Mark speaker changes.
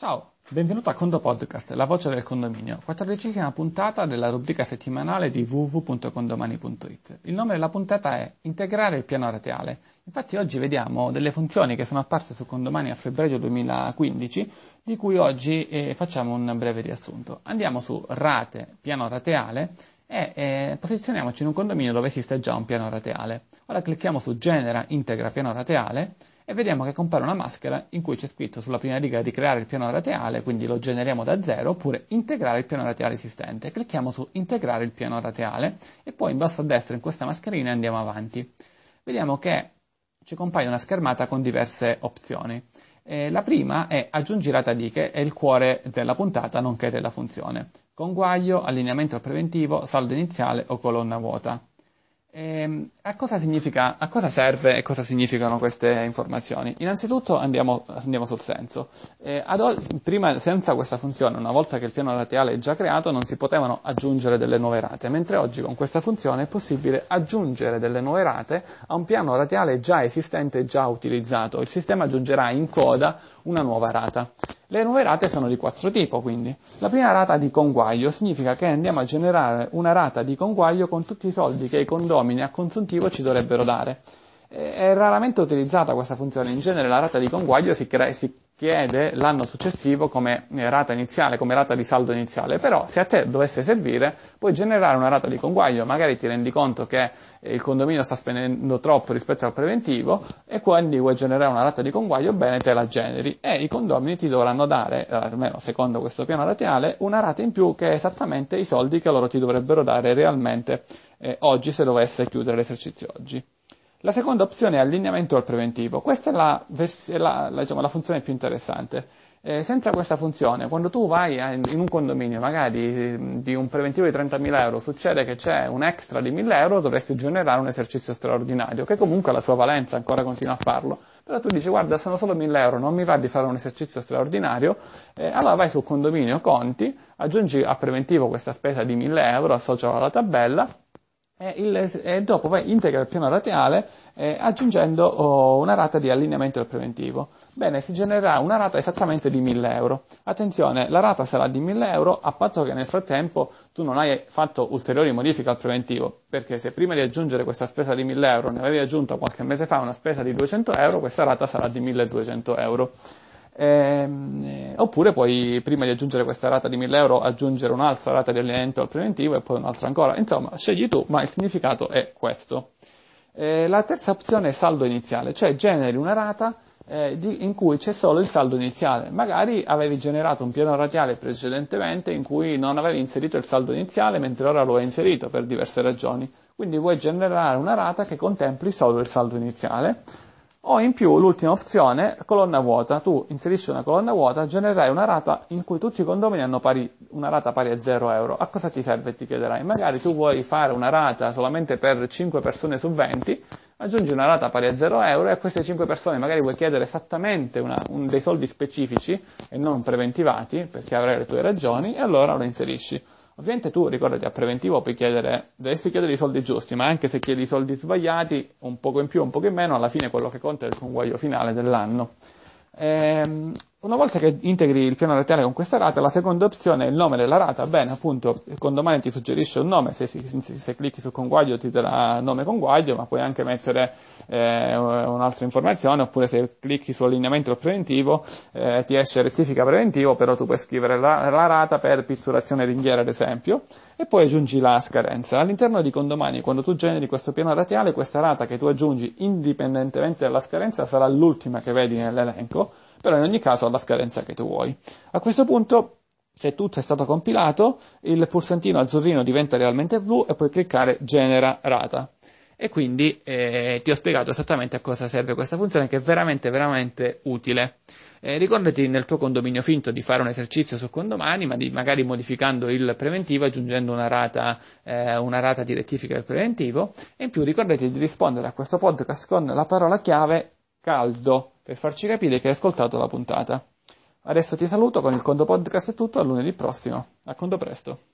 Speaker 1: Ciao, benvenuto a Condo Podcast, la voce del condominio, quattordicesima puntata della rubrica settimanale di www.condomani.it. Il nome della puntata è Integrare il piano rateale. Infatti oggi vediamo delle funzioni che sono apparse su Condomani a febbraio 2015, di cui oggi eh, facciamo un breve riassunto. Andiamo su rate, piano rateale e eh, posizioniamoci in un condominio dove esiste già un piano rateale. Ora clicchiamo su Genera, integra piano rateale e vediamo che compare una maschera in cui c'è scritto sulla prima riga di creare il piano rateale, quindi lo generiamo da zero, oppure integrare il piano rateale esistente. Clicchiamo su integrare il piano rateale e poi in basso a destra in questa mascherina andiamo avanti. Vediamo che ci compare una schermata con diverse opzioni. Eh, la prima è aggiungi rata di che è il cuore della puntata nonché della funzione. Conguaglio, allineamento preventivo, saldo iniziale o colonna vuota. Eh, a, cosa a, cosa serve e cosa significano queste informazioni? Innanzitutto andiamo, andiamo sul senso. Eh, o- prima, senza questa funzione, una volta che il piano rateale è già creato, non si potevano aggiungere delle nuove rate, mentre oggi con questa funzione è possibile aggiungere delle nuove rate a un piano rateale già esistente e già utilizzato. Il sistema aggiungerà in coda una nuova rata. Le nuove rate sono di quattro tipi, quindi. La prima rata di conguaglio significa che andiamo a generare una rata di conguaglio con tutti i soldi che i condomini a consuntivo ci dovrebbero dare. È raramente utilizzata questa funzione, in genere la rata di conguaglio si, crea, si chiede l'anno successivo come eh, rata iniziale, come rata di saldo iniziale, però se a te dovesse servire puoi generare una rata di conguaglio, magari ti rendi conto che eh, il condominio sta spendendo troppo rispetto al preventivo e quindi vuoi generare una rata di conguaglio, bene te la generi. E i condomini ti dovranno dare, eh, almeno secondo questo piano rateale, una rata in più che è esattamente i soldi che loro ti dovrebbero dare realmente eh, oggi se dovesse chiudere l'esercizio oggi. La seconda opzione è allineamento al preventivo. Questa è la, vers- la, la, diciamo, la funzione più interessante. Eh, senza questa funzione, quando tu vai in un condominio magari di un preventivo di 30.000 euro, succede che c'è un extra di 1.000 euro, dovresti generare un esercizio straordinario, che comunque ha la sua valenza, ancora continua a farlo. Però tu dici, guarda, sono solo 1.000 euro, non mi va di fare un esercizio straordinario, eh, allora vai sul condominio conti, aggiungi a preventivo questa spesa di 1.000 euro, associala alla tabella, e, il, e dopo poi integra il piano rateale eh, aggiungendo oh, una rata di allineamento del preventivo. Bene, si genererà una rata esattamente di 1000 euro. Attenzione, la rata sarà di 1000 euro a patto che nel frattempo tu non hai fatto ulteriori modifiche al preventivo, perché se prima di aggiungere questa spesa di 1000 euro ne avevi aggiunto qualche mese fa una spesa di 200 euro, questa rata sarà di 1200 euro. Eh, oppure puoi, prima di aggiungere questa rata di 1000 euro, aggiungere un'altra rata di allineamento al preventivo e poi un'altra ancora. Insomma, scegli tu, ma il significato è questo. Eh, la terza opzione è saldo iniziale, cioè generi una rata eh, di, in cui c'è solo il saldo iniziale. Magari avevi generato un piano radiale precedentemente in cui non avevi inserito il saldo iniziale, mentre ora lo hai inserito per diverse ragioni. Quindi vuoi generare una rata che contempli solo il saldo iniziale o in più l'ultima opzione, colonna vuota, tu inserisci una colonna vuota, genererai una rata in cui tutti i condomini hanno pari, una rata pari a 0 euro. A cosa ti serve? Ti chiederai. Magari tu vuoi fare una rata solamente per 5 persone su 20, aggiungi una rata pari a 0 euro e a queste 5 persone magari vuoi chiedere esattamente una, un, dei soldi specifici e non preventivati, perché avrai le tue ragioni, e allora lo inserisci. Ovviamente tu ricordati a preventivo puoi chiedere, dovresti chiedere i soldi giusti, ma anche se chiedi i soldi sbagliati, un poco in più, un poco in meno, alla fine quello che conta è il conguaglio finale dell'anno. Ehm, una volta che integri il piano rateale con questa rata, la seconda opzione è il nome della rata. Bene, appunto, il condomani ti suggerisce un nome, se, se, se clicchi su conguaglio ti darà nome conguaglio, ma puoi anche mettere eh, un'altra informazione, oppure se clicchi su allineamento preventivo eh, ti esce rettifica preventivo, però tu puoi scrivere la, la rata per pitturazione ringhiera, ad esempio, e poi aggiungi la scadenza. All'interno di condomani, quando tu generi questo piano rateale, questa rata che tu aggiungi indipendentemente dalla scadenza sarà l'ultima che vedi nell'elenco, però in ogni caso alla scadenza che tu vuoi. A questo punto, se tutto è stato compilato, il pulsantino azzurrino diventa realmente blu e puoi cliccare genera rata. E quindi eh, ti ho spiegato esattamente a cosa serve questa funzione che è veramente, veramente utile. Eh, ricordati nel tuo condominio finto di fare un esercizio su condomani, ma di, magari modificando il preventivo, aggiungendo una rata, eh, una rata di rettifica del preventivo. E in più ricordati di rispondere a questo podcast con la parola chiave caldo per farci capire che hai ascoltato la puntata. Adesso ti saluto con il Condo Podcast è tutto, a lunedì prossimo. A Condo presto.